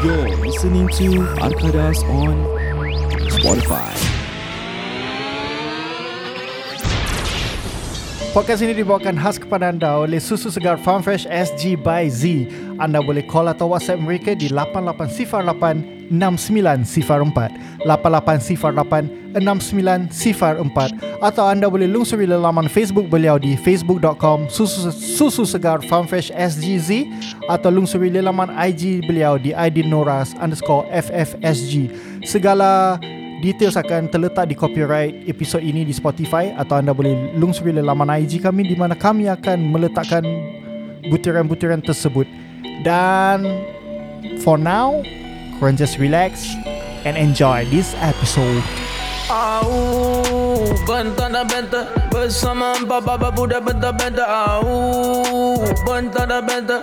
You're listening to Arkadas on Spotify. Podcast ini dibawakan khas kepada anda oleh Susu Segar Farm Fresh SG by Z. Anda boleh call atau WhatsApp mereka di 8808 6904 8808 6904 atau anda boleh lungsuri laman Facebook beliau di facebook.com susu, susu segar Farm Fresh SGZ atau lungsuri laman IG beliau di ID Noras underscore FFSG. Segala Details akan terletak di copyright episod ini di Spotify atau anda boleh lungsuri laman IG kami di mana kami akan meletakkan butiran-butiran tersebut. Dan for now, korang just relax and enjoy this episode. Au, bentar dan bentar Bersama empat baba budak bentar-bentar Au, bentar dan bentar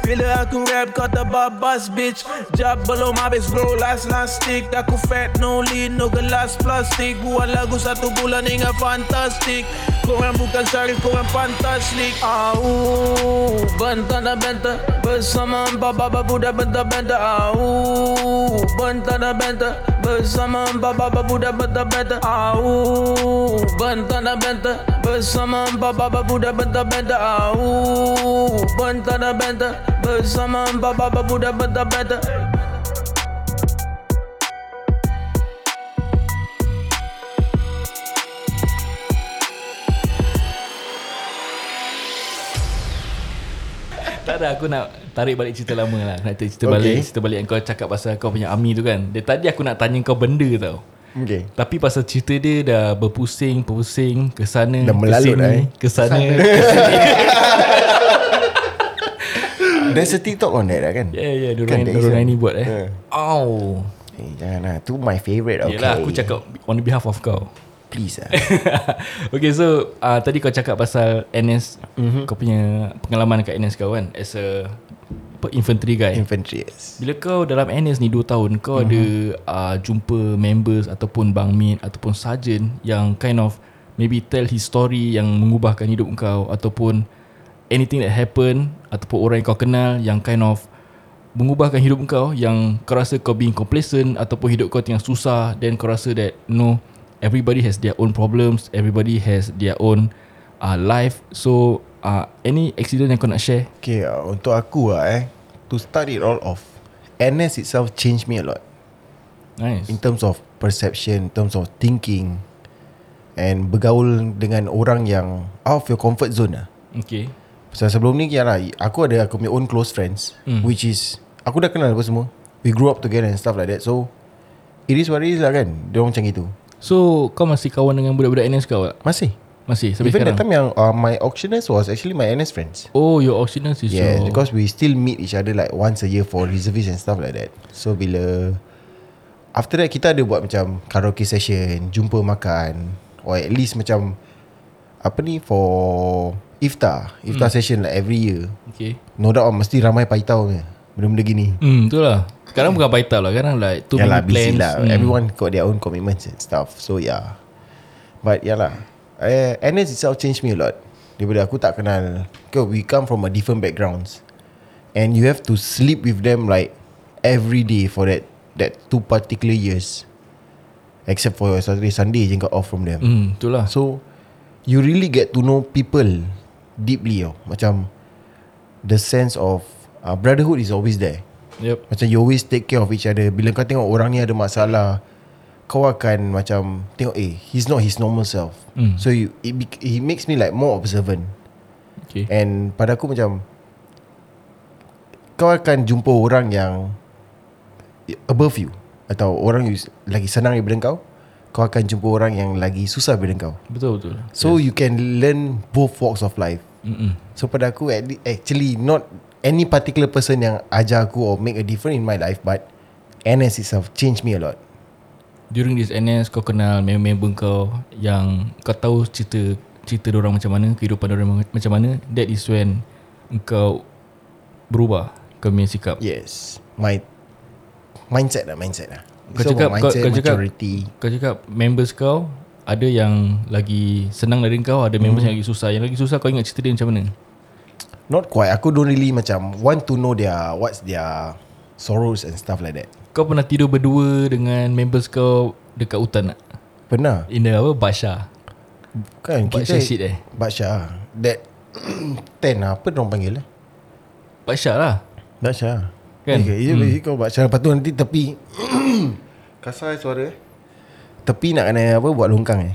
Bila aku rap kata babas bitch. Job belum habis bro. Last last stick. Aku fat no lead no gelas plastik Buat lagu satu bulan hingga fantastic. Korang bukan syarif korang fantastic. Au Bentar dan bentar Bersama empat baba budak bentar-bentar Au Bentar dan bentar Bersama empat baba budak bentar-bentar Au Bentar dan bentar Bersama empat baba budak bentar-bentar Au Bentar dan bentar Bersama empat baba budak bentar-bentar Tak ada aku nak tarik balik cerita lama lah Nak cerita Okay. balik Cerita balik yang kau cakap pasal kau punya army tu kan Dari tadi aku nak tanya kau benda tau Okay. Tapi pasal cerita dia dah berpusing Berpusing ke sana Dah melalut ke lah, sini, eh. Ke sana There's a TikTok on that lah kan? Ya ya Kan, there diorang is a- ni buat eh Yeah. Oh Eh, jangan lah. Tu my favourite. Okay. Yelah aku cakap On behalf of kau Please lah. Okay so uh, Tadi kau cakap pasal NS Mhm. mm-hmm. Kau punya Pengalaman kat NS kau kan As a apa, Infantry guy Infantry, yes. Bila kau dalam NS ni 2 tahun Kau mm-hmm. ada uh, Jumpa members Ataupun bangmate Ataupun sergeant Yang kind of Maybe tell his story Yang mengubahkan hidup kau Ataupun Anything that happen Ataupun orang yang kau kenal Yang kind of Mengubahkan hidup kau Yang kau rasa kau being complacent Ataupun hidup kau tengah susah Then kau rasa that No Everybody has their own problems Everybody has their own uh, Life So uh, Any accident yang kau nak share Okay, uh, untuk aku lah eh. To start it all off. NS itself changed me a lot. Nice In terms of perception, in terms of thinking. And bergaul dengan orang yang out of your comfort zone lah. Okay Pasal sebelum ni lah, aku ada aku punya own close friends mm. which is aku dah kenal apa semua. We grew up together and stuff like that. So it is what it is lah kan. Dia orang macam itu. So kau masih kawan dengan budak-budak NS kau tak? Masih. Masih sampai Even sekarang? that time yang uh, my auctioneers was actually my NS friends. Oh your auctioneers is Yeah, your because we still meet each other like once a year for reservists and stuff like that. So bila after that kita ada buat macam karaoke session, jumpa makan or at least macam apa ni for iftar, iftar hmm. session like every year. Okay No doubt mesti ramai paitao ni. Benda-benda gini. Hmm betul lah Sekarang bukan baita lah Sekarang like Too Yalah many plans lah. Hmm. Everyone got their own commitments and stuff. So yeah. But yeah lah. Uh, NS itself changed me a lot. Daripada aku tak kenal. Because we come from a different backgrounds. And you have to sleep with them like every day for that that two particular years. Except for Saturday, Sunday je kau off from them. Hmm betul lah So you really get to know people deeply tau. Macam the sense of uh, brotherhood is always there. Yep Macam you always take care of each other Bila kau tengok orang ni ada masalah Kau akan macam Tengok eh He's not his normal self Mm. So you, it, he makes me like More observant Okay And pada aku macam Kau akan jumpa orang yang Above you Atau orang yang Lagi senang daripada kau Kau akan jumpa orang yang Lagi susah daripada kau Betul betul So yes. you can learn Both walks of life Mm-mm. So pada aku Actually not Any particular person yang Ajar aku Or make a difference in my life But NS itself changed me a lot. During this NS kau kenal member-member kau yang kau tahu cerita cerita orang macam mana, kehidupan orang macam mana, that is when kau berubah kau punya sikap. Yes. My mindset lah, mindset lah. Kau cakap kau, kau cakap maturity. kau cakap members kau ada yang lagi senang dari kau, ada members Hmm. yang lagi susah. Yang lagi susah kau ingat cerita dia macam mana? Not quite. Aku don't really macam want to know their what's their sorrows and stuff like that. Kau pernah tidur berdua dengan members kau dekat hutan tak? Pernah. In the apa? Basha. Kan Baksha kita shit eh? Baksha That Ten lah Apa diorang panggil eh Basha lah. Baksha Kan? okay, hmm. Kau Baksha Lepas tu nanti tepi. Kasar eh suara. Eh Tepi nak kena apa Buat longkang eh?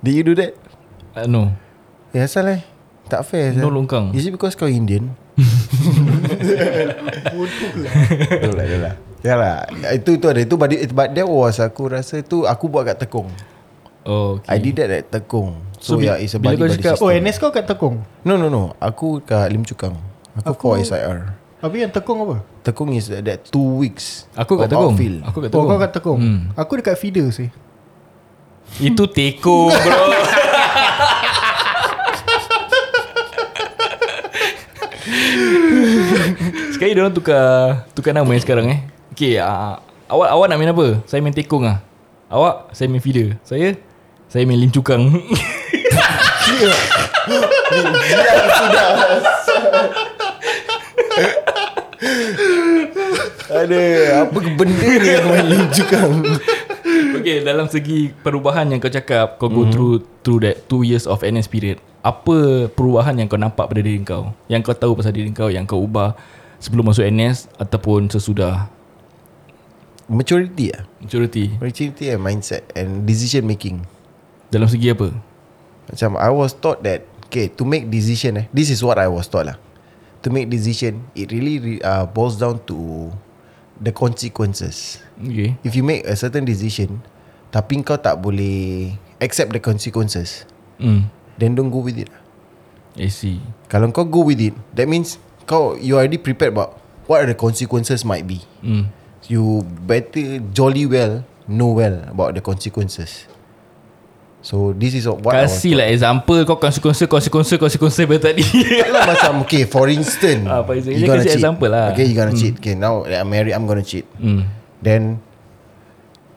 Did you do that? Uh, no. Eh asal eh? Tak fair No asal. longkang. Is it because kau Indian? Bodoh lah Betul lah betul lah. Ya lah Itu itu ada Itu but, it- but that was Aku rasa tu Aku buat kat Tekong. Oh, I okay. did that at Tekong. So, So, yeah It's a bila body body cakap, system. Oh NS kau kat Tekong? No no no. Aku kat Lim Chukang Aku, Aku- for SIR Habis yang Tekong apa? Tekong is that, that two weeks Aku kat outfield. Aku kat Oh Tekong. kau kat Tekong Hmm. Aku dekat feeder sih Itu teko bro. Sekali dia orang tukar tukar nama yang sekarang eh. Okey, uh, awak awak nak main apa? Saya main tekong ah. Awak saya main feeder. Saya saya main lim cukang. Ada Apa benda ni Yang main Lim Chukang Okey, dalam segi perubahan yang kau cakap, kau go through through that two years of NS period. Apa perubahan yang kau nampak pada diri kau? Yang kau tahu pasal diri kau yang kau ubah sebelum masuk NS ataupun sesudah Maturity lah maturity? Maturity and mindset And decision making Dalam segi apa? Macam I was taught that Okay to make decision eh This is what I was taught lah To make decision It really re- uh, boils down to The consequences Okay. If you make a certain decision Tapi kau tak boleh Accept the consequences Hmm. Then don't go with it I see. Kalau kau go with it That means Kau You already prepared about What are the consequences might be Hmm. You better Jolly well Know well About the consequences So this is what Kasih lah example kau konsekuensi konsekuensi konsekuensi ber tadi. macam Okay for instance Ah, for instance. you gonna cheat. example lah. Okay you gonna cheat Okay now that I'm married I'm gonna cheat hmm. Then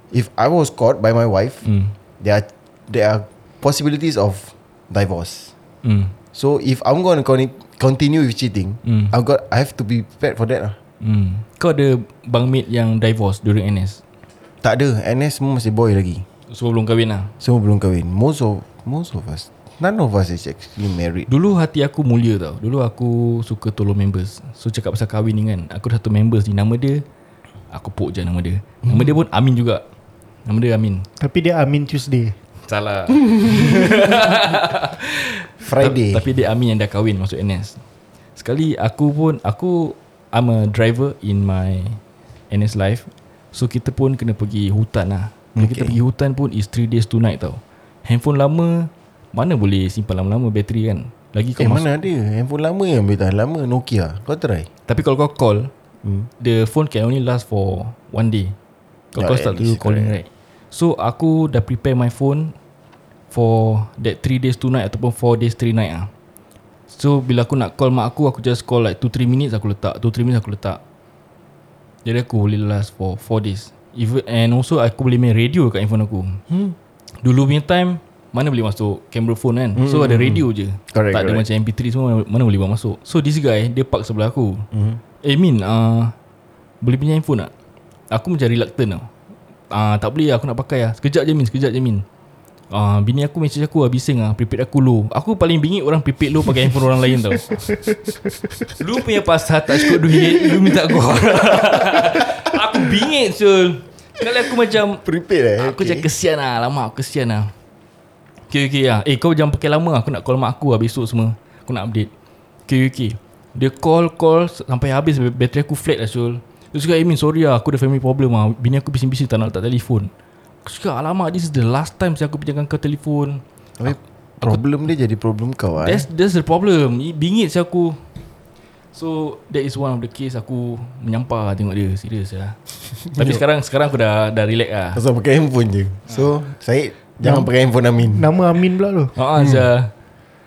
If I was caught by my wife Hmm. There are There are Possibilities of Divorce Hmm. So if I'm gonna con- Continue with cheating Hmm. I've got I have to be prepared for that lah Hmm. Kau ada bangmate yang divorce during NS. Tak ada NS semua masih boy lagi Semua belum kahwin lah. Semua belum kahwin. Most of Most of us. None of us is actually married. Dulu hati aku mulia tau. Dulu aku suka tolong members. So cakap pasal kahwin ni kan Aku ada satu members ni. Nama dia Aku pok je nama dia. Nama dia pun Amin juga. Nama dia Amin. Tapi dia Amin Tuesday. Salah. Friday. Tapi dia Amin yang dah kahwin Masuk NS Sekali aku pun Aku I'm a driver in my NS life. So kita pun kena pergi hutan lah Bila okay. kita pergi hutan pun Is 3 days 2 night tau. Handphone lama Mana boleh simpan lama-lama bateri kan? Lagi kau Eh masuk mana ada? Handphone lama yang boleh tahan lama? Nokia. Kau try? Tapi kalau kau call hmm. The phone can only last for One day. Kau Yeah, kau start to do least, calling correct. right? So aku dah prepare my phone For That 3 days 2 night Ataupun 4 days 3 night ah. So bila aku nak call mak aku Aku just call like 2-3 minutes aku letak. 2-3 minutes aku letak. Jadi aku boleh last for 4 days Even, And also aku boleh main radio kat handphone aku. Hmm. Dulu punya time Mana boleh masuk camera phone kan? Hmm. So ada radio je. Correct, Tak ada correct. macam MP3 semua Mana boleh bawa masuk. So this guy Dia park sebelah aku. Hmm. Eh Min uh, Boleh pinjam handphone tak? Aku macam reluctant tau. Uh, Tak boleh aku nak pakai lah. Sekejap je Min Sekejap je Min. Uh, Bini aku message aku lah Bising lah. Prepaid aku low. Aku paling bingit orang prepaid low Pakai handphone orang lain tau. Lu punya pasal tak cukup duit Lu minta aku Aku bingit Syul Sekali aku macam Prepaid eh? Aku macam kesian lah Lama aku kesian lah. Okay okay lah Eh kau jangan pakai lama Aku nak call mak aku lah Besok semua. Aku nak update. Okay okay. Dia call call Sampai habis Bateri aku flat lah Syul Dia cakap Emin sorry lah. Aku ada family problem lah. Bini aku bising-bising Tak nak letak telefon. Aku cakap alamak This is the last time Saya aku pinjamkan kau telefon. Tapi problem dia jadi problem kau ah. That's that's the problem. Bingit saya aku So that is one of the case Aku menyampah tengok dia Serius lah Tapi sekarang sekarang aku dah dah relax lah Pasal pakai handphone je So Syed Jangan pakai handphone Amin Nama Amin pula tu Haa hmm.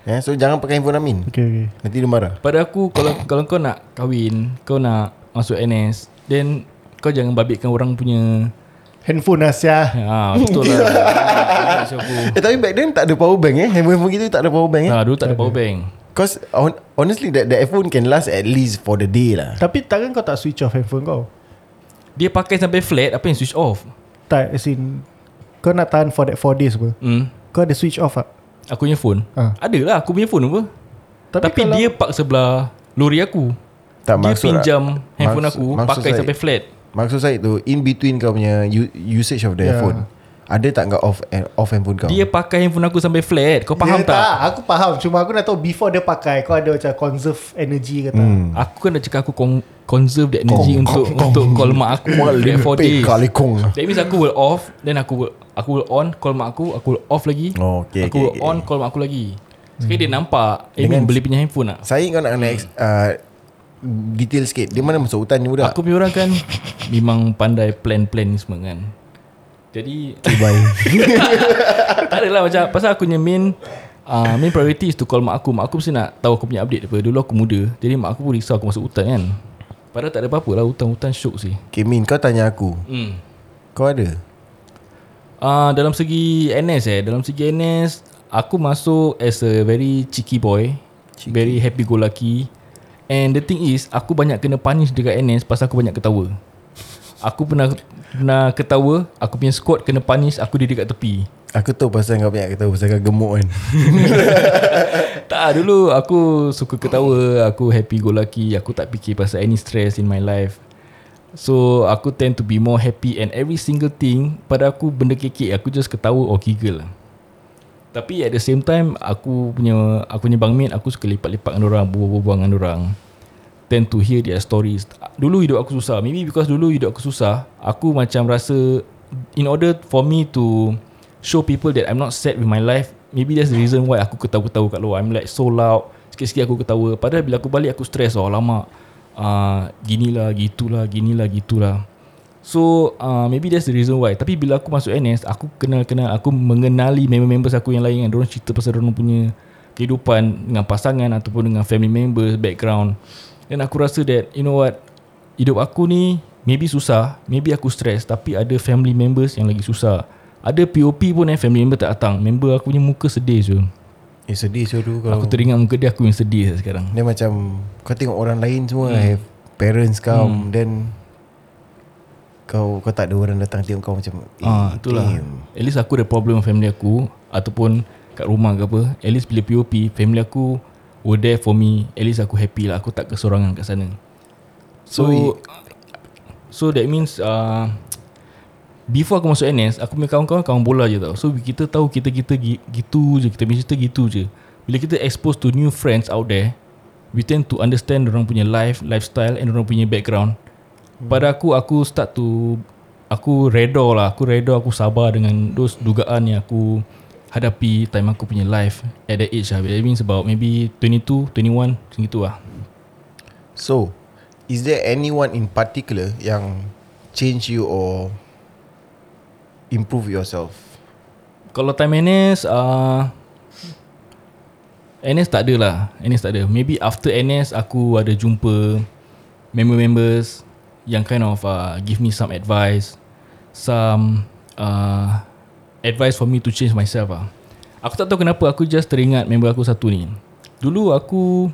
Ya, so jangan pakai handphone Amin. Okay okay Nanti dia marah. Pada aku kalau kalau kau nak kahwin, kau nak masuk NS, then kau jangan babitkan orang punya Handphone lah Ha betul lah. Eh tapi back then tak ada power bank eh. Handphone kita tak ada power bank eh. Ha dulu tak ada power bank. Cause on, honestly that the iPhone can last at least for the day lah. Tapi takkan kau tak switch off handphone kau Dia pakai sampai flat, apa yang switch off? Tak as in Kau nak tahan for that 4 days apa Hmm. Kau ada switch off tak Aku punya phone. Ha. Ada lah aku punya phone apa. Tapi, Tapi, kalau, dia park sebelah lori aku. Tak dia maksud pinjam handphone maksud- aku maksud pakai saya- sampai flat. Maksud saya tu in between kau punya usage of the Yeah. iPhone. Ada tak kau off eh, off handphone kau? Dia pakai handphone aku sampai flat. Kau faham dia tak? Aku faham Cuma aku nak tahu Before dia pakai Kau ada macam conserve energy ke tak Hmm. Aku kan dah cakap aku con- conserve that energy Kong, untuk kong, kong. untuk call mak aku that 4 Pay days. kali kong. That means aku will off Then aku will Aku will on Call mak aku Aku will off lagi Oh, okay, Aku okay, will okay. on Call mak aku lagi Sekali dia nampak Eh Dengan- Min beli punya handphone tak Saya kau nak ex- uh, detail sikit. Dia mana masuk hutan ni budak? Aku punya orang kan Memang pandai plan-plan ni semua kan Jadi Bye. Tak adalah macam Pasal aku punya main uh, Main priority is to call mak aku Mak aku mesti nak tahu aku punya update apa Dulu aku muda Jadi mak aku pun risau aku masuk hutan kan Padahal tak ada apa-apa lah Hutan-hutan syok sih Okay Min kau tanya aku. hmm. Kau ada? Uh, dalam segi NS eh Dalam segi NS Aku masuk as a very cheeky boy cheeky. Very happy go lucky And the thing is Aku banyak kena punish dekat NS Pasal aku banyak ketawa Aku pernah Pernah ketawa Aku punya squad kena punish Aku diri kat tepi. Aku tahu pasal kau banyak ketawa pasal kau gemuk kan. Tak dulu aku suka ketawa Aku happy go lucky Aku tak fikir pasal any stress in my life. So aku tend to be more happy And every single thing Pada aku benda kekek Aku just ketawa or giggle. Tapi at the same time Aku punya Aku punya bangmate Aku suka lepak-lepak dengan orang Berbual-bual dengan orang Tend to hear their stories. Dulu hidup aku susah. Maybe because dulu hidup aku susah Aku macam rasa In order for me to Show people that I'm not sad with my life Maybe that's the reason why Aku ketawa-ketawa kat luar. I'm like so loud. Sikit-sikit aku ketawa. Padahal bila aku balik Aku stress oh lama uh, Ginilah Gitulah Ginilah Gitulah. So uh, maybe that's the reason why. Tapi bila aku masuk NS Aku kenal-kenal Aku mengenali member-members aku yang lain Yang diorang cerita pasal diorang punya Kehidupan Dengan pasangan Ataupun dengan family members Background Dan aku rasa that You know what Hidup aku ni Maybe susah Maybe aku stress Tapi ada family members yang lagi susah Ada POP pun eh Family member tak datang Member aku punya muka sedih je Eh sedih so dulu kalau Aku teringat muka dia Aku yang sedih sekarang Dia macam Kau tengok orang lain semua hmm. Have parents kau hmm. Then Kau kau tak ada orang datang tengok kau macam eh, Ah, itulah. damn. At least aku ada problem family aku ataupun kat rumah ke apa. At least bila POP, family aku were there for me. At least aku happy lah. Aku tak kesorangan kat sana. So So, so that means uh, before aku masuk NS, aku punya kawan-kawan kawan bola je tau. So kita tahu kita-kita gi- gitu je, kita punya cerita gitu je. Bila kita expose to new friends out there, we tend to understand orang punya life, lifestyle and orang punya background. Pada aku aku start to aku redor lah, aku redor, aku sabar dengan those dugaan yang aku hadapi time aku punya life at that age lah. That means about maybe 22, 21 macam gitu lah. so Is there anyone in particular Yang Change you or Improve yourself Kalau time NS uh, NS tak ada lah NS tak ada Maybe after NS Aku ada jumpa Member-members Yang kind of uh, Give me some advice Some uh, Advice for me to change myself lah Aku tak tahu kenapa Aku just teringat Member aku satu ni. Dulu aku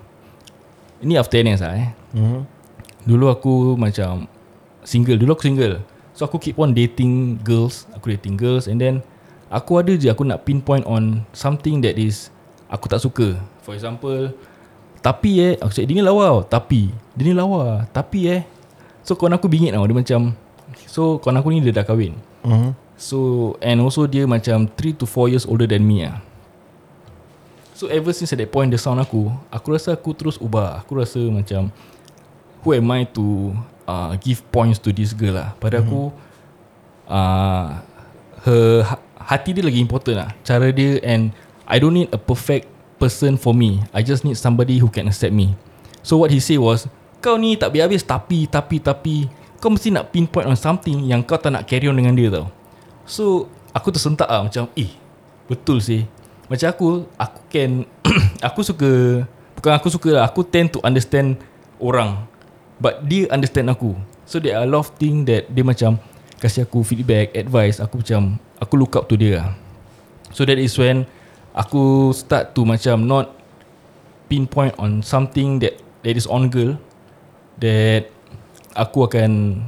Ini after NS lah eh. Mm-hmm. Dulu aku macam Single Dulu aku single. So aku keep on dating girls Aku dating girls And then Aku ada je Aku nak pinpoint on Something that is Aku tak suka. For example Tapi eh Aku cakap dia ni lawa tau. Tapi Dia ni lawa. Tapi eh So kawan aku bingit tau. Dia macam So kawan aku ni dia dah kahwin. Mm-hmm. So And also dia macam 3 to 4 years older than me lah So ever since at that point The sound aku Aku rasa aku terus ubah Aku rasa macam Who am I to uh, Give points to this girl lah Pada aku uh, Her ha- Hati dia lagi important lah Cara dia And I don't need a perfect person for me. I just need somebody who can accept me. So what he say was Kau ni tak habis-habis Tapi Tapi Tapi Kau mesti nak pinpoint on something Yang kau tak nak carry on dengan dia tau So Aku tersentak lah Macam eh Betul sih. Macam aku Aku can Aku suka Bukan aku suka lah Aku tend to understand Orang. But dia understand aku. So there are a lot of thing that Dia macam Kasih aku feedback Advice Aku macam Aku look up to dia lah. So that is when Aku start to macam Not Pinpoint on something that That is on girl That Aku akan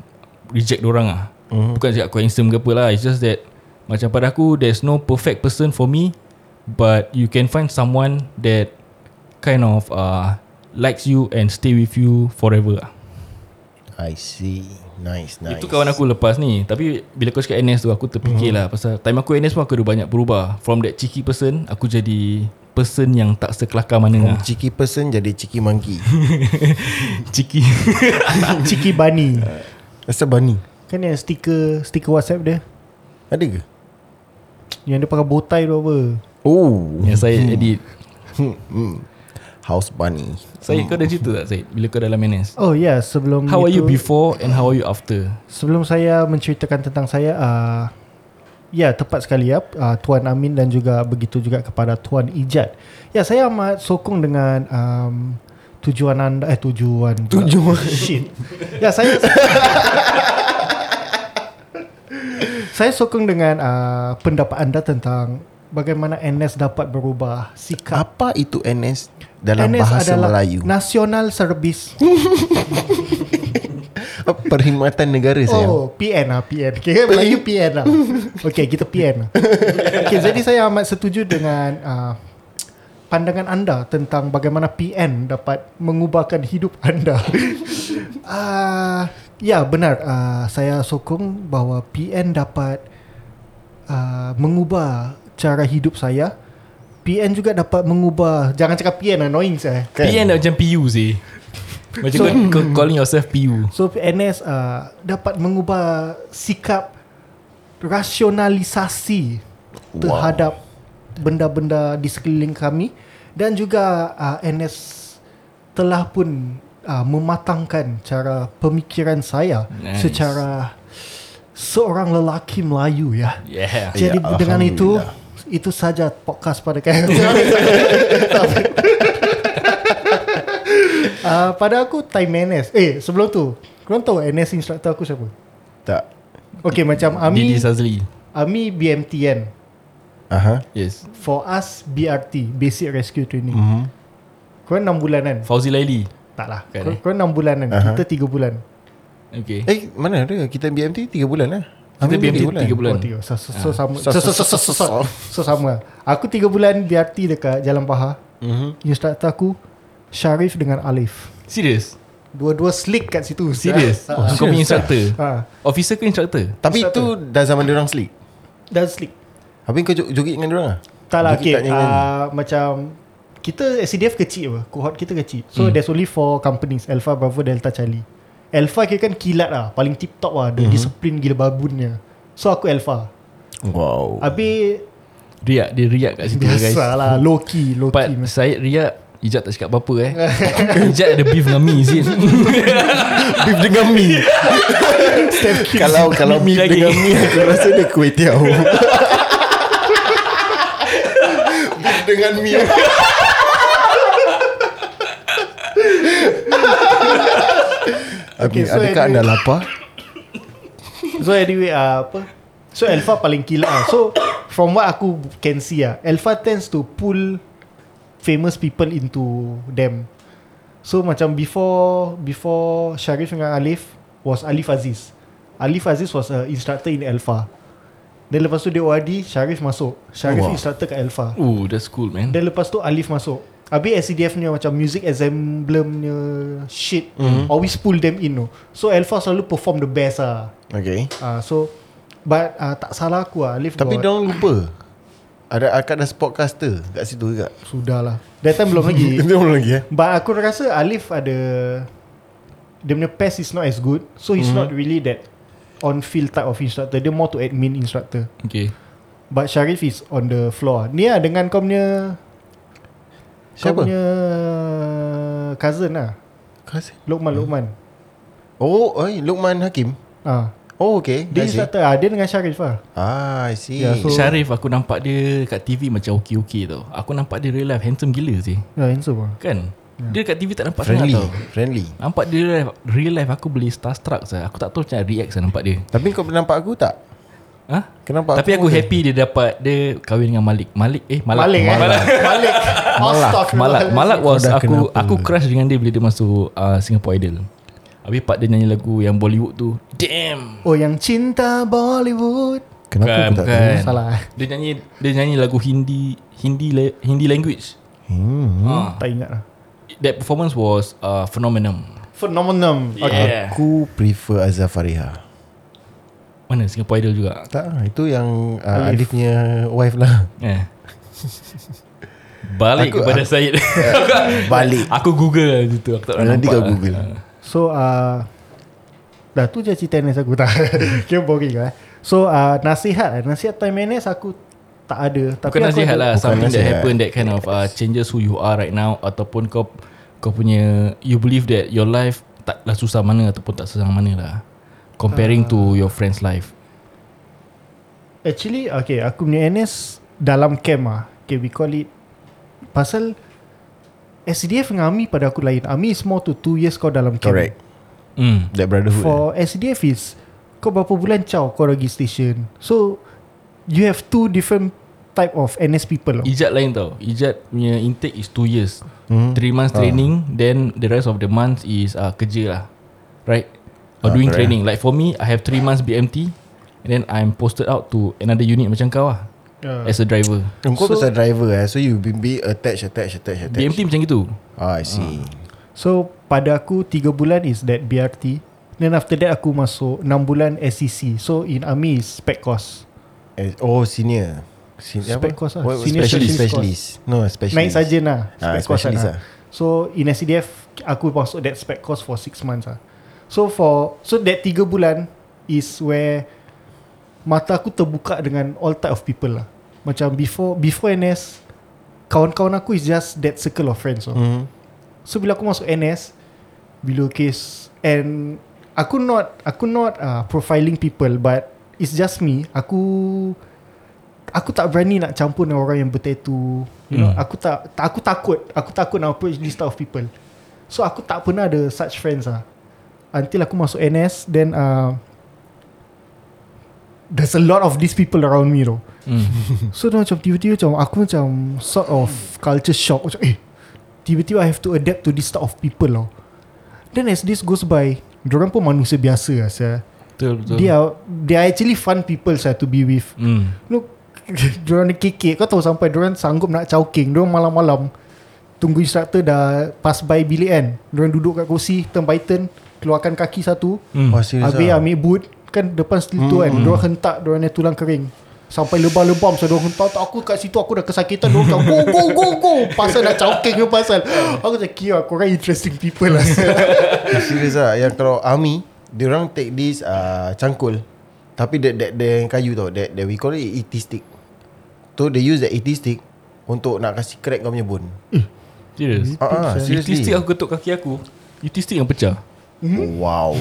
Reject orang lah mm. Bukan cakap aku handsome ke apa lah It's just that Macam pada aku There's no perfect person for me But you can find someone That Kind of uh, Likes you And stay with you Forever lah. I see. Nice nice. Itu kawan aku lepas ni. Tapi bila kau cakap NS tu Aku terfikir lah Pasal time aku NS pun Aku ada banyak berubah. From that cheeky person Aku jadi Person yang tak sekelakar mana From lah. cheeky person Jadi cheeky monkey. Cheeky. Ciki Bunny. Rasa bunny Kan yang stiker Stiker WhatsApp dia? Ada ke? Yang dia pakai bow tie tu apa? Oh. Yang saya edit. House bunny. Saya kau ada cerita tak Syed Bila kau dalam NS Oh ya yeah, sebelum How are you itu- before And how are you after? Sebelum saya menceritakan tentang saya uh, Ya tepat sekali ya. Uh, Tuan Amin dan juga begitu juga kepada Tuan Ijat. Ya saya amat sokong dengan um, Tujuan anda Eh tujuan. Tujuan. Shit. Ya saya Saya sokong dengan uh, Pendapat anda tentang Bagaimana NS dapat berubah Sikap. Apa itu NS Dalam NS bahasa adalah Melayu? National Service. Perkhidmatan negara saya. Oh PN lah PN Okay Melayu PN lah. Okay kita PN lah. Okay jadi saya amat setuju dengan uh, Pandangan anda Tentang bagaimana PN Dapat mengubahkan hidup anda. Uh, Ya benar. Uh, Saya sokong bahawa PN dapat uh, Mengubah Cara hidup saya. PN juga dapat mengubah. Jangan cakap PN annoying saya. Kan? PN dah macam PU sih. Macam So- kau, kau calling yourself PU So NS uh, dapat mengubah sikap rasionalisasi Wow. terhadap benda-benda di sekeliling kami. Dan juga uh, NS telah pun uh, mematangkan cara pemikiran saya Nice. secara seorang lelaki Melayu ya. Yeah Jadi Ya, dengan itu itu saja podcast pada kali. uh, pada aku time NS. Eh sebelum tu, korang tahu NS instructor aku siapa? Tak Okay macam Ami Didi Sazli Ami BMT kan. Aha. Yes For us BRT Basic Rescue Training. Mhm. Korang 6 bulan kan? Fauzi Laili Tak lah. Kan, Korang, eh? korang 6 bulan kan? Aha. Kita 3 bulan. Okay Eh mana ada Kita BMT 3 bulan lah Kita BMT 3 bulan Oh, tiga. So, so, so, sama. So- So, so, so- so, so, so, so, so- so, sama. Aku 3 bulan BRT dekat Jalan Pahar. Mhm. Instructor aku Syarif dengan Alif. Serius Dua-dua slick kat situ. Serius Ha, oh, Kau punya instructor ha. Officer ke instructor Tapi itu Dah zaman diorang sleep Dan slick. Habis kau jog- joget dengan diorang lah Tak lah, okay. Uh, macam kita SCDF kecil apa. Cohort kita kecil. So hmm. there's only four companies. Alpha, Bravo, Delta, Charlie. Alpha kira kan kilat lah. Paling tip top lah. Dia Mhm. disiplin gila babunnya. So aku Alpha. Wow Habis Riak Dia riak kat situ guys biasa lah. Low key. Low But key. saya riak Ijat tak cakap apa-apa eh Ijat ada beef dengan mi Zin Beef dengan mi Kalau kalau Mi dengan mi Aku rasa dia kuih tiaw Beef dengan mi Okay, okay, so Adakah anyway- anda lapar? So anyway uh, apa? So Alpha paling kilat lah So from what aku can see lah Alpha tends to pull Famous people into them. So macam before Before Sharif dengan Alif Was Alif Aziz. Alif Aziz was a instructor in Alpha. Dan lepas tu dia ORD Sharif masuk. Sharif Wow. instructor kat Alpha. Ooh that's cool man. Dan lepas tu Alif masuk Habis SCDF ni macam Music Emblemnya Shit mm-hmm. Always pull them in no. So Alpha selalu perform the best lah Okay. Uh, So But uh, tak salah aku lah Alif Tapi diorang lupa. Ada akad ada sportcaster Kat situ juga. Sudah lah. That time belum lagi. Dia belum lagi eh? But aku rasa Alif ada Dia punya pass is not as good. So he's mm-hmm. not really that On field type of instructor. Dia more to admin instructor. Okay. But Sharif is on the floor. Ni lah dengan kau punya Kau Siapa? punya Cousin lah Kasih Lokman Lokman Oh, oi, Lukman Hakim. Ah, Oh, okay. Dia I see. instructor ah, Dia dengan Syarif lah Ah, I see. Yeah, so- Syarif aku nampak dia kat TV macam okey-okey tau. Aku nampak dia real life handsome gila sih. Ya handsome lah Kan? Dia kat TV tak nampak friendly, sangat tau. friendly. Nampak dia real life, real life aku boleh starstruck saya. Aku tak tahu macam react saya nampak dia. Tapi kau pernah nampak aku tak? Ha? Kenapa Tapi aku aku- happy dia dapat dia kahwin dengan Malik. Malik eh Malak. Malik eh Malak. Malik Malak. Malak, Malak was Kau dah aku kenapa? aku crush dengan dia bila dia masuk uh, Singapore Idol. Habis part dia nyanyi lagu yang Bollywood tu. Damn. Oh yang cinta Bollywood Kenapa aku tak bukan. tahu? Salah Dia nyanyi dia nyanyi lagu Hindi Hindi Hindi language. Hmm. Ah. Tak ingat lah That performance was uh, phenomenal. Phenomenon Yeah. Aku prefer Azhar Fariha. Mana Singapore Idol juga. Tak, itu yang uh, Alif punya wife lah. Eh. Balik Aku- kepada aku- Syed. Balik. aku Google lah situ. Aku tak pernah Nanti nampak kau lah. Google. So uh, Dah tu je cerita NS aku tak Kira boring lah So uh, nasihat Nasihat time NS aku Tak ada Tapi Bukan aku nasihat ada- lah Bukan Something that nasihat. happen That kind of uh, Changes who you are right now Ataupun kau Kau punya You believe that Your life Taklah susah mana Ataupun tak susah mana lah Comparing to your friend's life? Actually Okay aku punya NS Dalam camp lah Okay we call it Pasal SDF dengan AMI pada aku lain. AMI is more to 2 years kau dalam camp. Correct. hmm. That brotherhood. For SDF is Kau berapa bulan caw kau pergi station? So You have two different Type of NS people tau. Ijat lain tau. Ijat punya intake is 2 years. Hmm. 3 months training Then the rest of the months Is uh, kerja lah. Right Or Ah, doing correct. training Like for me I have 3 months BMT And then I'm posted out to Another unit macam kau lah Yeah. As a driver Kau So- pasal driver eh So you be, be attach, attach, attach, attach. BMT macam gitu Ah, I see. So pada aku 3 bulan is that BRT Then after that aku masuk 6 bulan SCC So in army is spec course Oh, senior. Senior Spec course lah. What- Senior specialist, specialist specialist. No, specialist. Naik sarjan lah Ah, Spec course specialist lah. So in SCDF Aku masuk that spec course for 6 months lah So for So that 3 bulan Is where Mata aku terbuka dengan All type of people lah Macam before Before NS Kawan-kawan aku is just That circle of friends so. Hmm. So bila aku masuk NS Bila case And Aku not Aku not uh, Profiling people But It's just me Aku Aku tak berani nak campur dengan orang yang bertattoo You know Hmm. Aku tak, tak Aku takut Aku takut nak approach this type of people So aku tak pernah ada Such friends lah Until aku masuk NS Then uh, There's a lot of these people around me though. Hmm. So dia macam tiba-tiba macam Aku macam Sort of Culture shock. Macam eh Tiba-tiba I have to adapt to this type of people tau Then as this goes by Diorang pun manusia biasa lah saya. Betul betul. They are They are actually fun people saya to be with. Hmm. Look Diorang ni kekek. Kau tahu sampai Diorang sanggup nak chowking. Diorang malam-malam Tunggu instructor dah Pass by bilik kan. Diorang duduk kat kursi Turn by turn Keluarkan kaki satu Hmm. Oh, Habis ah? ambil boot Kan depan still tu kan Diorang hentak Diorang ni tulang kering. Sampai lebam-lebam So diorang hentak tak, Aku kat situ Aku dah kesakitan Diorang cakap Go go go go. Pasal nak chowking ke pasal? Aku cakap Kira korang interesting people lah. Eh, Serius lah Yang kalau army Dia orang take this uh, Cangkul. Tapi that, that, that yang kayu tau that, that we call it ET stick. So they use that ET stick Untuk nak kasih crack kau punya bone. Serius Ah, ah, seriously. Utistik aku ketuk kaki aku Utistik yang pecah Wow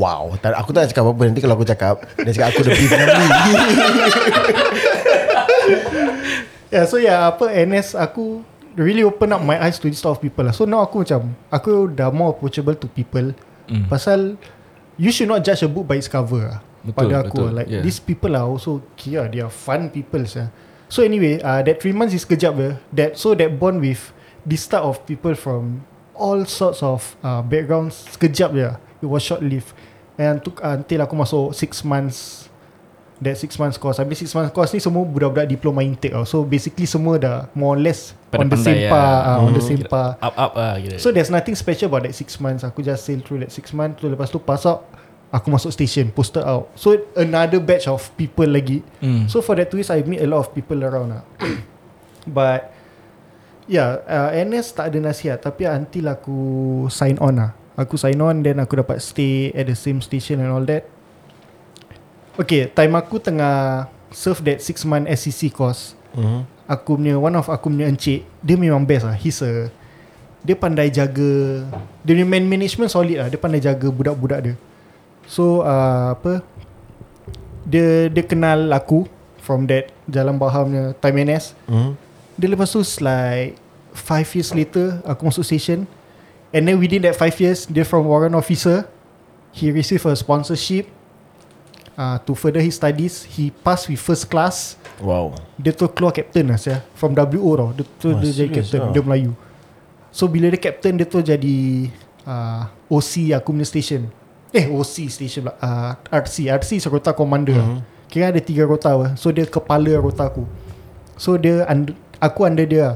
Wow tak, Aku tak nak cakap apa-apa Nanti kalau aku cakap Dia cakap aku the beef family Yeah so yeah Apa NS aku Really open up my eyes To this type of people lah So now aku macam Aku dah more approachable to people Hmm. Pasal You should not judge a book by its cover lah Betul, Pada aku betul, lah. Like yeah. these people are also Kira they are fun people sah. So anyway uh, That 3 months is kejap ya. That So that bond with This type of people from All sorts of uh, Backgrounds. Sekejap je. It was short lived. And took uh, until aku masuk 6 months. That 6 months course. Habis 6 months course ni Semua budak-budak diploma intake tau. So basically semua dah More or less On the same par lah. uh, On the same Kira par. Up up lah kira So there's nothing special about that 6 months. Aku just sail through that 6 months. Tu Lepas tu pass out. Aku masuk station Posted out. So another batch of people lagi. Hmm. So for that two years I meet a lot of people around lah. But Yeah uh, NS tak ada nasihat Tapi until aku Sign on lah. Aku sign on Then aku dapat stay At the same station and all that. Okay Time aku tengah Serve that 6 month SCC course. Mm-hmm. Aku punya One of aku punya encik Dia memang best lah. He's a Dia pandai jaga Dia punya man management solid lah. Dia pandai jaga budak-budak dia. So uh, Apa Dia Dia kenal aku From that Jalan Bahamnya Time NS Hmm. Dia lepas tu like Five years later Aku masuk station. And then within that five years Dia from warrant officer He received a sponsorship uh, To further his studies. He passed with first class. Wow. Dia tu keluar captain lah saya From WO tau. Dia tu Wah, dia jadi captain lah. Dia Melayu. So bila dia captain Dia tu jadi uh, OC aku punya station. Eh OC station lah uh, RC RC is rota commander mm-hmm. Kira ada tiga rota apa. So dia kepala rota aku. So dia Aku under dia lah.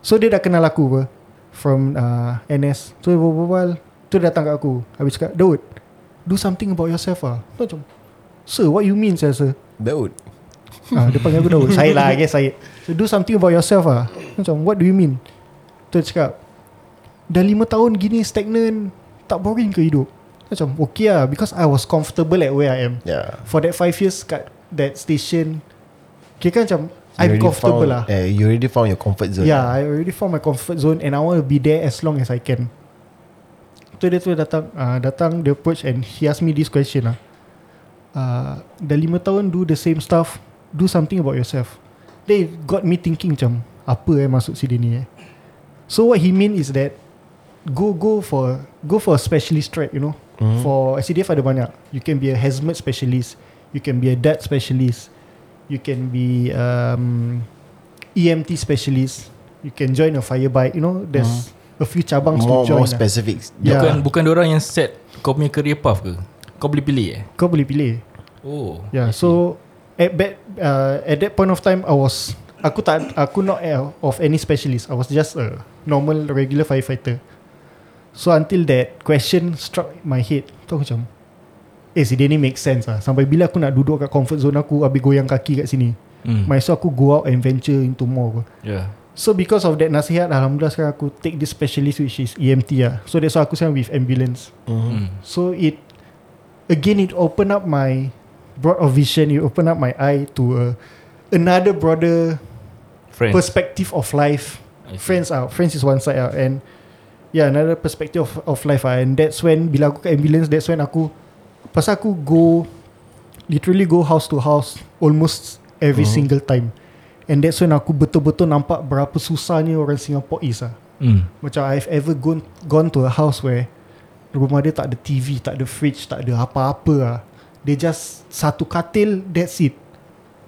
So dia dah kenal aku apa? From uh, NS So dia berbual Tu dia datang kat aku. Habis cakap Daud Do something about yourself lah Tu macam Sir what you mean saya sir? Daud. Ah, dia panggil aku Daud. Syed lah I guess Syed. So, Do something about yourself lah Macam what do you mean? Tu dia cakap Dah lima tahun gini stagnan Tak boring ke hidup? Macam okay lah Because I was comfortable at where I am. Yeah. For that five years kat that station Kira kan macam I'm comfortable found, lah. Eh, you already found your comfort zone. Yeah I already found my comfort zone And I want to be there as long as I can. Tu dia tu datang uh, Datang dia approach And he asked me this question lah. Uh, Dah lima tahun do the same stuff Do something about yourself. They got me thinking macam Apa eh masuk sini ni eh? So what he mean is that Go go for Go for a specialist track you know? Mhm. For SCDF ada banyak. You can be a hazmat specialist. You can be a DAT specialist You can be um, EMT specialist You can join a fire bike You know There's a few cabang More, to join more lah. specific. Yeah. Bukan bukan orang yang set kau punya career path ke? Kau boleh pilih eh? Kau boleh pilih Oh. Yeah so At that, uh, at that point of time I was Aku tak Aku not uh, of any specialist I was just a Normal regular firefighter So until that Question struck my head Tu aku macam Eh si dia ni make sense lah Sampai bila aku nak duduk kat comfort zone aku Habis goyang kaki kat sini Hmm. Might aku go out and venture into more. Yeah. So because of that nasihat Alhamdulillah sekarang aku take this specialist Which is EMT lah So that's why aku sekarang with ambulance. Hmm. So it Again it open up my Broad of vision It open up my eye To a, another broader Friends. Perspective of life. Friends out Friends is one side out And Yeah another perspective of, of life ah. And that's when Bila aku kat ambulance That's when aku Pasal aku go Literally go house to house Almost every Mhm. single time And that's when aku betul-betul nampak Berapa susahnya orang Singapore is lah Hmm. macam I've ever gone gone to a house where rumah dia tak ada TV, tak ada fridge, tak ada apa-apa lah. Dia just satu katil, that's it.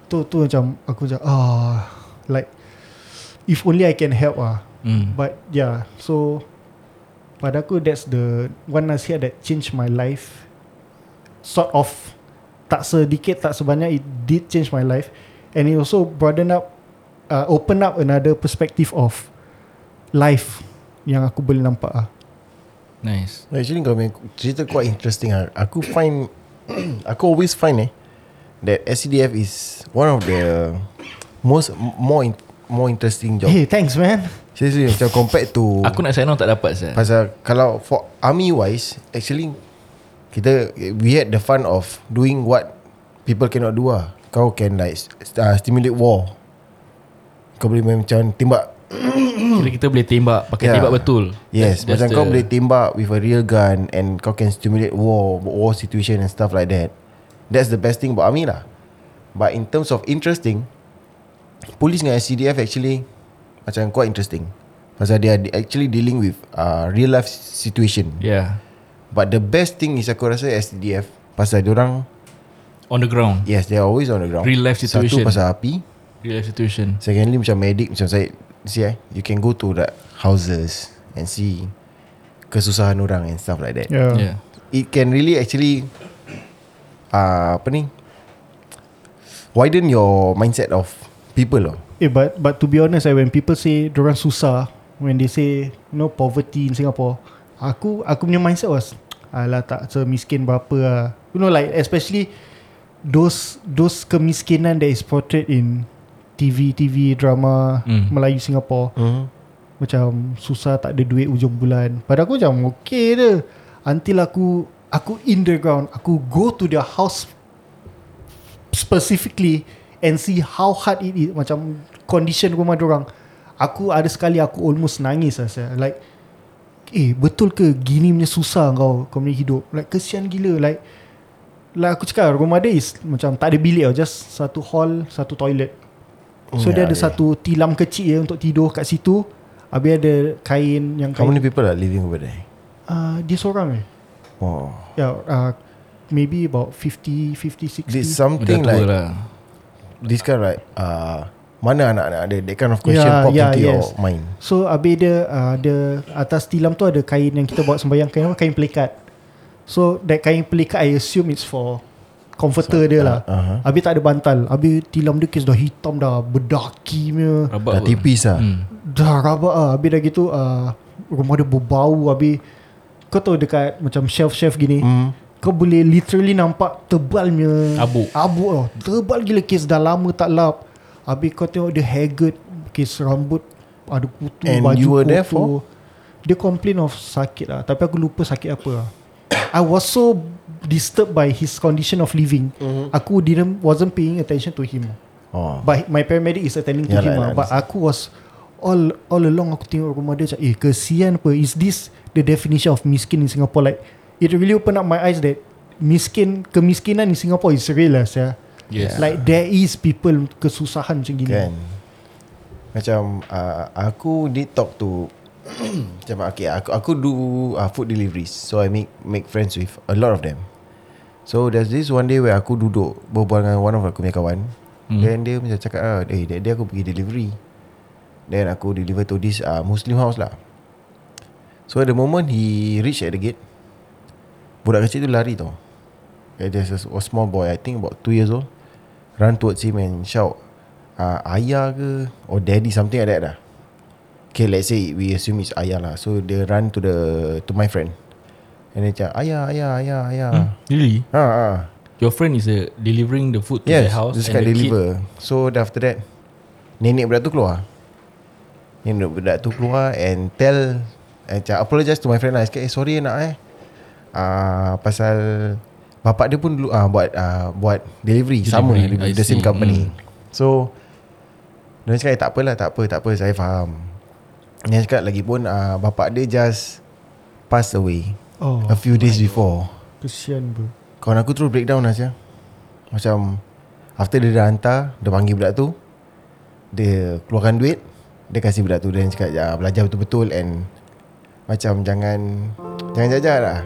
Tu tu macam aku macam ah like if only I can help ah. Hmm. But yeah, so pada aku that's the one nasihat that changed my life. Sort of tak sedikit tak sebanyak it did change my life and it also broaden up uh, open up another perspective of life yang aku boleh nampak ah. Nice. Actually kau punya cerita quite interesting lah. Aku find aku always find eh that SCDF is one of the most more in, more interesting job. Hey, thanks man. Seriously macam compared to Aku nak sign on tak dapat saya. pasal kalau for army wise actually kita we had the fun of doing what people cannot do lah. Kau can like uh, stimulate war. Kau boleh main macam tembak Kira kita boleh tembak pakai Yeah. tembak betul. Yes, That's macam the- kau boleh tembak with a real gun and kau can stimulate war, war situation and stuff like that. That's the best thing about army lah. But in terms of interesting, police dengan SCDF actually macam quite interesting. Pasal they are actually dealing with uh, real life situation. Yeah. But the best thing is aku rasa SCDF pasal orang On the ground. yes they are always on the ground. Real life situation. Satu pasal api. Real life situation. Secondly macam medic macam saya see eh, you can go to the houses and see kesusahan orang and stuff like that. Yeah. Yeah. It can really actually uh, apa ni widen your mindset of people loh. Eh, but but to be honest, eh, when people say orang susah, when they say no poverty in Singapore, aku aku punya mindset was, alah tak semiskin berapa lah. You know like especially those those kemiskinan that is portrayed in TV TV drama Hmm. Melayu Singapore Mm-hmm. macam susah tak ada duit ujung bulan. Pada aku macam okay je. Until aku aku in the ground, aku go to their house specifically and see how hard it is macam condition rumah orang. Aku ada sekali aku almost nangis lah saya. Like Eh betul ke Gini punya susah kau Kau punya hidup? Like kesian gila. Like Like aku cakap Rumah dia is Macam tak ada bilik tau Just satu hall Satu toilet. So Ya, dia ada ya. satu Tilam kecil je Untuk tidur kat situ. Habis ada kain Yang How kain many people are living over there? uh, Dia seorang eh. Oh. Ya yeah, uh, Maybe about 50 50 60 There's Dah something like lah. this kind of like uh, mana anak-anak ada that kind of question Yeah, pop yeah, into your yes. mind. So habis dia uh, Ada Atas tilam tu ada kain Yang kita bawa sembahyang Kain apa? Kain pelikat So that kain pelikat I assume it's for Comforter so, dia lah uh-huh. Habis tak ada bantal Habis tilam dia kes dah hitam dah Berdaki punya Rabak Dah tipis lah. hmm. Dah rabak lah Habis dah gitu uh, Rumah dia berbau Habis Kau tahu dekat Macam shelf-shelf gini Hmm. Kau boleh literally nampak Tebalnya Abuk. Abuk tau Tebal gila kes Dah lama tak lap Habis kau tengok dia haggard Kes rambut Ada kutu And Baju you were there kotor. Dia complain of sakit lah Tapi aku lupa sakit apa lah I was so Disturbed by his condition of living Mm-hmm. Aku didn't Wasn't paying attention to him Oh. But my paramedic is attending to Yalah, him lah. But aku was all all along aku tengok rumah dia macam eh kesian apa is this the definition of miskin in Singapore like it really open up my eyes that miskin kemiskinan in Singapore is real lah saya. Yes. Like there is people kesusahan macam gini. Kan? Macam uh, Aku did talk to Macam okay, aku, aku do uh, food deliveries. So I make make friends with A lot of them. So there's this one day Where aku duduk Berbual dengan one of aku punya kawan. Hmm. Then dia macam cakap ah, Eh that day aku pergi delivery. Then aku deliver to this uh, Muslim house lah. So at the moment He reach at the gate. Budak kecil tu lari tau. There's a, a small boy I think about 2 years old Run towards him and shout uh, Ayah ke? Or daddy Something like that lah. Okay let's say We assume it's ayah lah. So they run to the To my friend. And dia cakap Ayah ayah ayah ayah. Hmm? Really? Ha ha. Your friend is uh, delivering the food to Yes the house Dia and cakap the deliver. So then after that Nenek budak tu keluar. Nenek budak tu keluar And tell eh, Macam apologize to my friend lah. Cakap eh sorry nak eh. Uh, Pasal Bapak dia pun dulu uh, buat uh, buat delivery, sama Delivery, delivery, I the same company. Hmm. So dia cakap eh, tak apalah tak apa tak apa saya faham. Dia cakap lagi pun uh, bapak dia just pass away Oh, a few days before. kesian bro. Kawan aku terus breakdown lah. Macam After dia dah hantar Dia panggil budak tu Dia keluarkan duit Dia kasih budak tu Dan cakap ya, Belajar betul-betul And Macam jangan Jangan jajar lah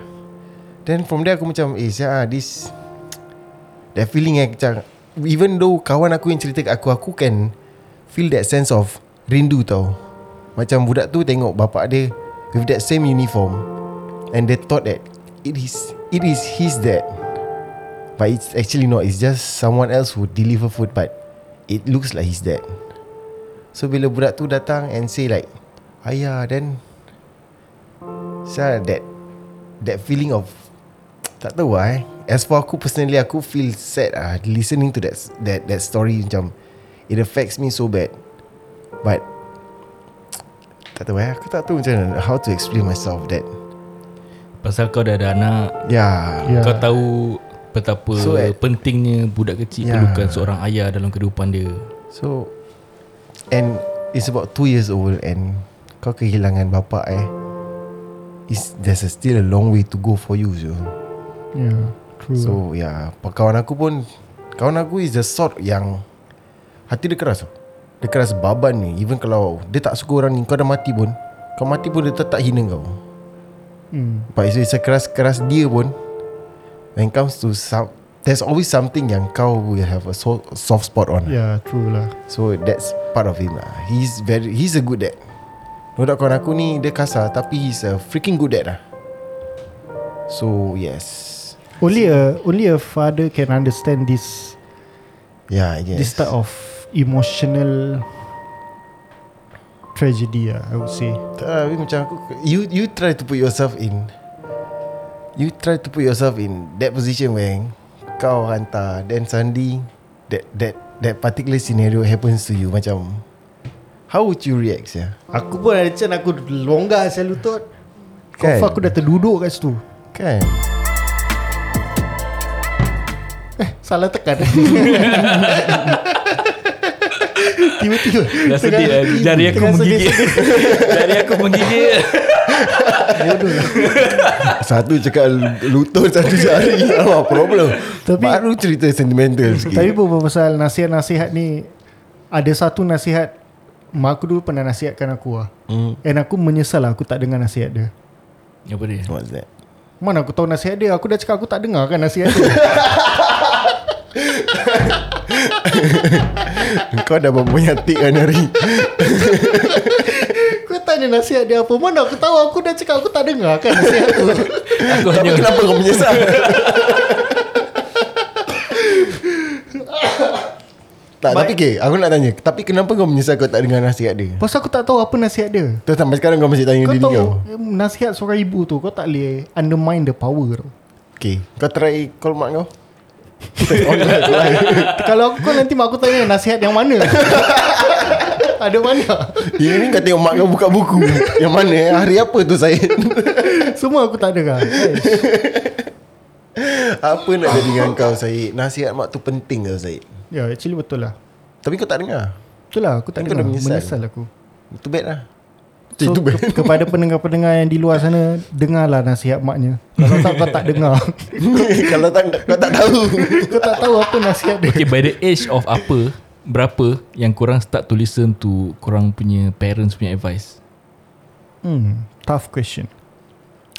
Then from there aku macam Eh Syah This That feeling eh macam Even though kawan aku yang cerita kat aku Aku can Feel that sense of Rindu tau. Macam budak tu tengok bapak dia With that same uniform And they thought that It is It is his dad. But it's actually not It's just someone else who deliver food But It looks like his dad. So bila budak tu datang And say like Ayah then Saya that That feeling of Tak tahu lah eh As for aku personally Aku feel sad ah Listening to that That that story macam It affects me so bad But Tak tahu eh Aku tak tahu macam mana How to explain myself that Pasal kau dah ada anak Yeah Ya. Kau tahu Betapa So, so, eh, pentingnya budak kecil Ya. perlukan seorang ayah dalam kehidupan dia. So And It's about 2 years old And Kau kehilangan bapa eh Is There's a still a long way to go for you so. Yeah, true. So yeah Kawan aku pun Kawan aku is the sort yang Hati dia keras. Dia keras baban ni Even kalau Dia tak suka orang ni Kau dah mati pun Kau mati pun dia tetap hina kau hmm. But it's sekeras-keras dia pun When it comes to some There's always something yang kau will have a so, soft spot on Yeah, true lah. So that's part of him lah He's very He's a good dad No doubt kawan aku ni Dia kasar Tapi he's a freaking good dad lah So yes Only a only a father can understand this Yeah yes this type of emotional tragedy. Ah, I would say. Tak lah, tapi macam aku You you try to put yourself in You try to put yourself in That position where Kau hantar Then suddenly That that that particular scenario happens to you Macam How would you react ya? Aku pun ada macam aku longgar saya lutut. Kan? Kan? aku dah terduduk kat situ. Kan Salah tekan. Tiba-tiba. Dah sedih lah Jari aku menggigit. Jari aku menggigit. Satu cakap lutut Satu jari. Apa problem? Tapi- Baru cerita sentimental sikit. Tapi berapa pasal nasihat-nasihat ni Ada satu nasihat Mak aku dulu pernah nasihatkan aku lah hmm. And aku menyesal lah Aku tak dengar nasihat dia. Apa dia? What's that? Mana aku tahu nasihat dia? Aku dah cakap aku tak dengar kan nasihat dia Kau dah banyak tik kan hari Kau tanya nasihat dia apa? Mana aku tahu? Aku dah cakap aku tak dengar kan nasihat tu. Aku Tapi hanya kenapa kau menyesal Tak tapi okay, Aku nak tanya. Tapi kenapa kau menyesal Kau tak dengar nasihat dia? Pasal aku tak tahu apa nasihat dia. Terus sampai sekarang kau masih tanya Kau diri tahu kau Nasihat seorang ibu tu Kau tak boleh Undermine the power tu. Okay Kau try call mak kau. Kalau aku nanti mak aku tanya Nasihat yang mana? Ada mana? Ini ni kau tengok mak kau buka buku. Yang mana? Eh? Hari apa tu Syed Semua aku tak dengar Apa nak jadi dengan kau Syed Nasihat mak tu penting tau Syed Ya actually betul lah. Tapi kau tak dengar? Betul lah aku tak dah dengar. menyesal. Menyesal aku. Itu bad lah So Itu ke- kepada pendengar-pendengar yang di luar sana Dengarlah nasihat maknya. Kalau tak kau tak dengar. Kalau tak kau tak tahu. Kau tak tahu apa nasihat dia. Okay by the age of apa Berapa Yang korang start to listen to Korang punya parents punya advice? Hmm Tough question.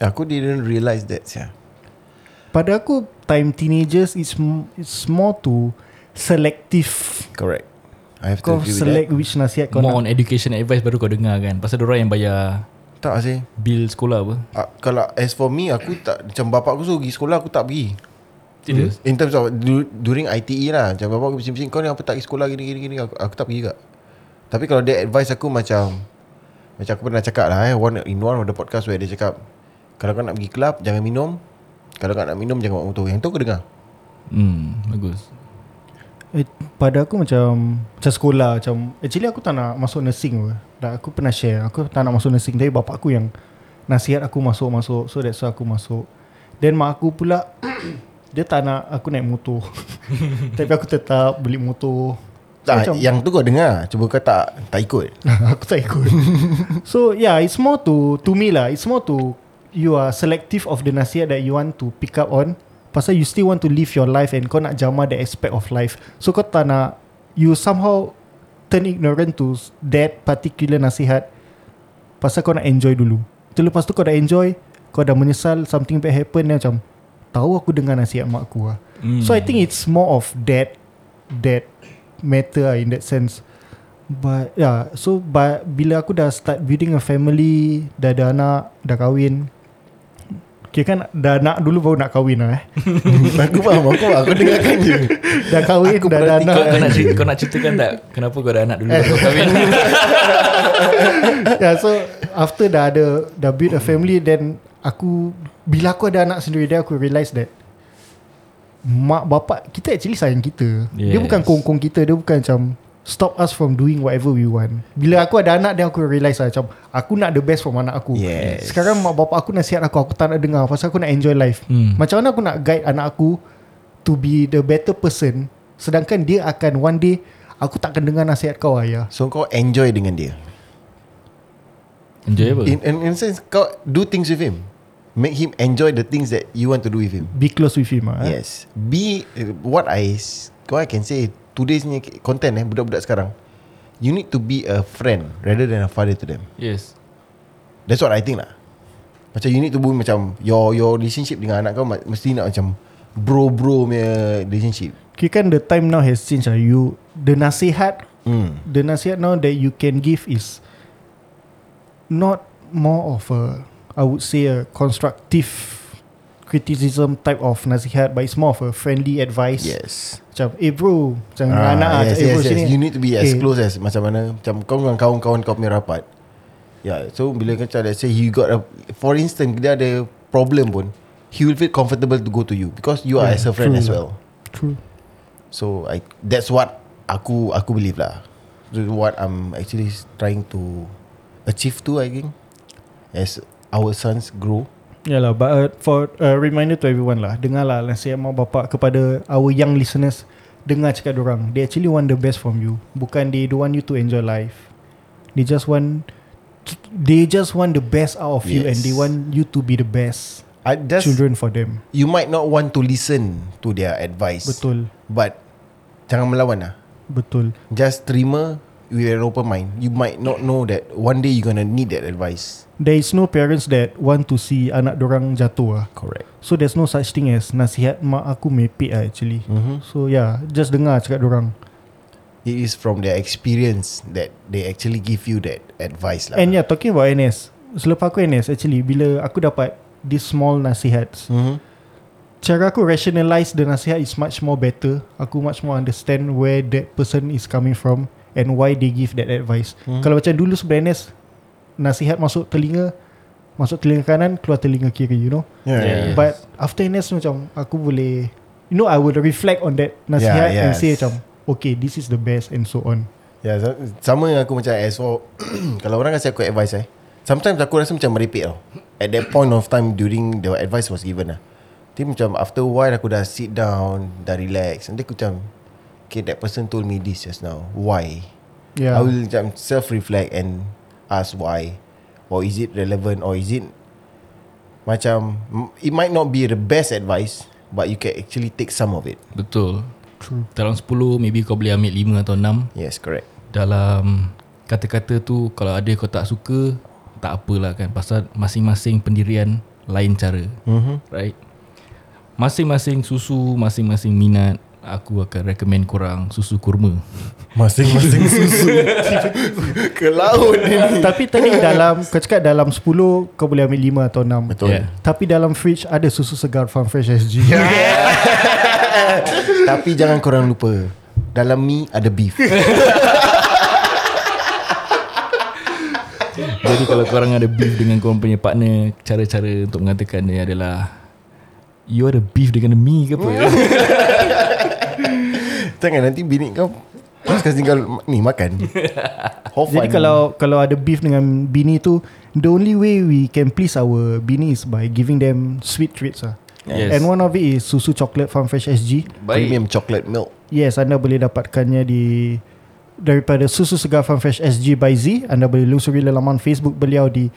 Aku didn't realise that yeah. Pada aku Time teenagers It's, m- it's more to Selective Correct I have to Kau with select which nasihat kau More nak. on education advice Baru kau dengar kan. Pasal diorang yang bayar Tak sih Bill sekolah apa? Uh, Kalau as for me Aku tak Macam bapak aku suruh pergi sekolah Aku tak pergi. Serius In terms of du- During ITE lah. Macam bapak aku bising-bising Kau ni apa tak pergi sekolah Gini-gini gini aku, aku tak pergi juga. Tapi kalau dia advice aku macam Macam aku pernah cakap lah eh, one, In one of the podcast Where dia cakap Kalau kau nak pergi club Jangan minum. Kalau kau nak minum Jangan bawa motor. Yang tu aku dengar. Hmm Bagus eh, Pada aku macam Macam sekolah macam Actually aku tak nak masuk nursing pun. Dah aku pernah share Aku tak nak masuk nursing Tapi bapak aku yang Nasihat aku masuk-masuk So that's why aku masuk. Then mak aku pula Dia tak nak aku naik motor. Tapi aku tetap beli motor. Tak, Macam- Yang tu kau dengar. Cuba kau tak Tak ikut. Aku tak ikut. So yeah It's more to To me lah. It's more to You are selective of the nasihat That you want to pick up on Pasal you still want to live your life And kau nak jamah the aspect of life. So kau tak nak You somehow Turn ignorant to That particular nasihat Pasal kau nak enjoy dulu. Tu lepas tu kau dah enjoy Kau dah menyesal Something bad happen Then macam Tahu aku dengar nasihat mak aku lah Hmm. So I think it's more of that That Matter lah in that sense. But yeah. So but, Bila aku dah start building a family Dah ada anak Dah kahwin Kira kan dah nak dulu baru nak kahwin lah eh Aku faham Aku faham Aku dengarkan je Dah kahwin Aku Dah ada perhatikan. anak kau, kau, nak cerita, kau nak ceritakan tak Kenapa kau dah anak dulu Kau kahwin yeah, so after dah ada dah build a family then aku bila aku ada anak sendiri then aku realise that mak bapak kita actually sayang kita. Dia Yes. bukan kongkong kita, dia bukan macam stop us from doing whatever we want. Bila aku ada anak then aku realise lah macam aku nak the best from anak aku. Yes. Sekarang mak bapak aku nasihat aku aku tak nak dengar pasal aku nak enjoy life. Hmm. Macam mana aku nak guide anak aku to be the better person sedangkan dia akan one day aku tak akan dengar nasihat kau ayah. So kau enjoy dengan dia Enjoy apa In, in, in a sense Kau do things with him Make him enjoy the things that you want to do with him Be close with him ah. Yes Be What I What I can say Today's ni content eh Budak-budak sekarang You need to be a friend Rather than a father to them. Yes. That's what I think lah. Macam you need to be macam Your your relationship dengan anak kau Mesti nak macam Bro-bro punya relationship. Kira kan the time now has changed lah. You the nasihat, Hmm. the nasihat now that you can give is not more of a, I would say a constructive criticism type of nasihat, but it's more of a friendly advice. Yes Macam, eh bro, macam Ah, anak ah, yes, macam, eh yes, bro yes. sini. You need to be as Eh, close as macam mana macam kau dengan kawan-kawan kau punya rapat. Yeah, so bila kau let's say you got a for instance dia ada problem pun, he will feel comfortable to go to you because you are Yeah, as a friend true as well. True. So I that's what aku aku believe lah. What I'm actually trying to achieve too I think as our sons grow. Yalah, but uh, for a reminder to everyone lah, dengarlah nasihat mak bapak kepada our young listeners. dengar cakap orang. They actually want the best from you. Bukan they don't want you to enjoy life. They just want they just want the best out of you and Yes. they want you to be the best I just children for them. you might not want to listen to their advice. Betul. But jangan melawan lah. Betul. Just terima with an open mind. You might not know that one day you're gonna need that advice. There is no parents that want to see anak dorang jatuh lah. Correct. So there's no such thing as nasihat mak aku mepek lah actually. Mm-hmm. So yeah, just dengar cakap dorang. It is from their experience that they actually give you that advice lah. And yeah, talking about NS. Selepas aku NS actually bila aku dapat this small nasihats. mm-hmm. Cara aku rationalize the nasihat is much more better. Aku much more understand where that person is coming from and why they give that advice. Hmm. Kalau macam dulu sebelum NS nasihat masuk telinga masuk telinga kanan keluar telinga kiri you know. yeah, Yeah, yeah. But after NS macam aku boleh you know I would reflect on that nasihat Yeah, and say yes. macam okay this is the best and so on. Ya, yeah, sama dengan aku macam as for kalau orang kasi aku advice eh. Sometimes aku rasa macam merepek tau. At that point of time during the advice was given lah. Tapi macam after a while aku dah sit down, dah relax. Nanti aku macam, okay that person told me this just now. Why? Yeah. I will macam self-reflect and ask why. Or is it relevant or is it macam, it might not be the best advice but you can actually take some of it. Betul Dalam 10 Maybe kau boleh ambil 5 atau 6 Yes, correct. Dalam Kata-kata tu Kalau ada kau tak suka Tak apalah kan Pasal masing-masing pendirian Lain cara Mm-hmm. Right Masing-masing susu Masing-masing minat Aku akan recommend korang Susu kurma Masing-masing susu Ke laut ni Tapi tadi dalam kau cakap dalam 10 kau boleh ambil 5 atau 6. Betul Yeah. Tapi dalam fridge ada susu segar Farm Fresh SG. Tapi jangan korang lupa Dalam mi ada beef Jadi kalau korang ada beef Dengan korang punya partner Cara-cara untuk mengatakan dia adalah You ada beef dengan mi ke apa Jangan nanti bini kau Terus kasi tinggal Ni makan Jadi kalau kalau ada beef dengan bini tu the only way we can please our bini is by giving them sweet treats ah. Yes. And one of it is susu chocolate Farm Fresh SG. Premium chocolate milk Yes, anda boleh dapatkannya di daripada susu segar Farm Fresh SG by Z. Anda boleh lusuri laman Facebook beliau di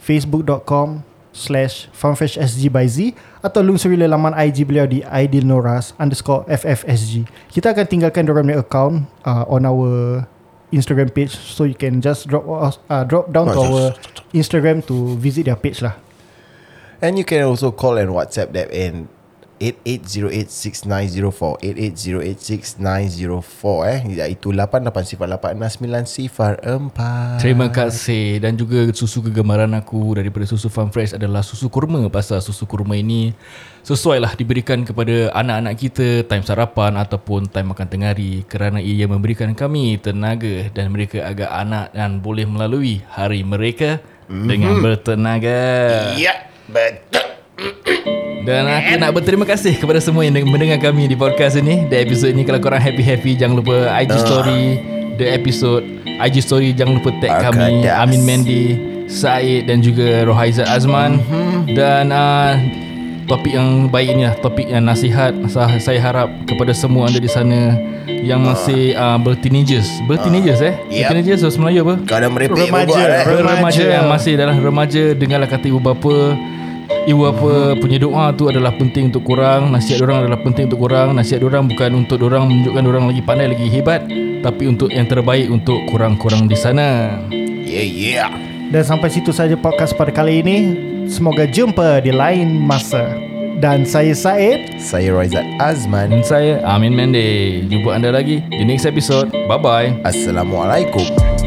facebook.com slash farmfreshsg by Z atau lusuri laman IG beliau di idealnoras underscore ffsg. Kita akan tinggalkan dorang punya account uh, on our Instagram page so you can just drop us, uh, drop down to our Instagram to visit their page lah. And you can also call and WhatsApp them in 88086904 88086904 eh. Iaitu 880869 Terima kasih. Dan juga susu kegemaran aku Daripada susu Farm Fresh adalah susu kurma. Pasal susu kurma ini Sesuai lah diberikan kepada anak-anak kita Time sarapan ataupun time makan tengah hari Kerana ia memberikan kami tenaga Dan mereka agak anak dan boleh melalui hari mereka mm-hmm. Dengan bertenaga. Ya betul Dan aku nak berterima kasih kepada semua yang mendengar kami di podcast ini Di episod ini kalau korang happy-happy Jangan lupa IG story The episode IG story jangan lupa tag kami. Amin Mendy Said dan juga Rohaizat Azman Dan uh, topik yang baik ini lah Topik yang nasihat Sa- Saya harap kepada semua anda di sana Yang masih uh, berteenagers Berteenagers eh Yep. Berteenagers bahasa Melayu apa? Kau dah merepek Remaja. berbual, eh? Remaja. remaja yang masih dalam remaja dengarlah kata ibu bapa ibu bapa punya doa tu adalah penting untuk korang nasihat orang adalah penting untuk korang. Nasihat orang bukan untuk orang menunjukkan orang lagi pandai lagi hebat tapi untuk yang terbaik untuk korang-korang di sana. Yeah yeah. Dan sampai situ saja podcast pada kali ini. Semoga jumpa di lain masa. Dan saya Said. Saya Roizat Azman. Dan saya Amin Mende. Jumpa anda lagi di next episode. Bye bye Assalamualaikum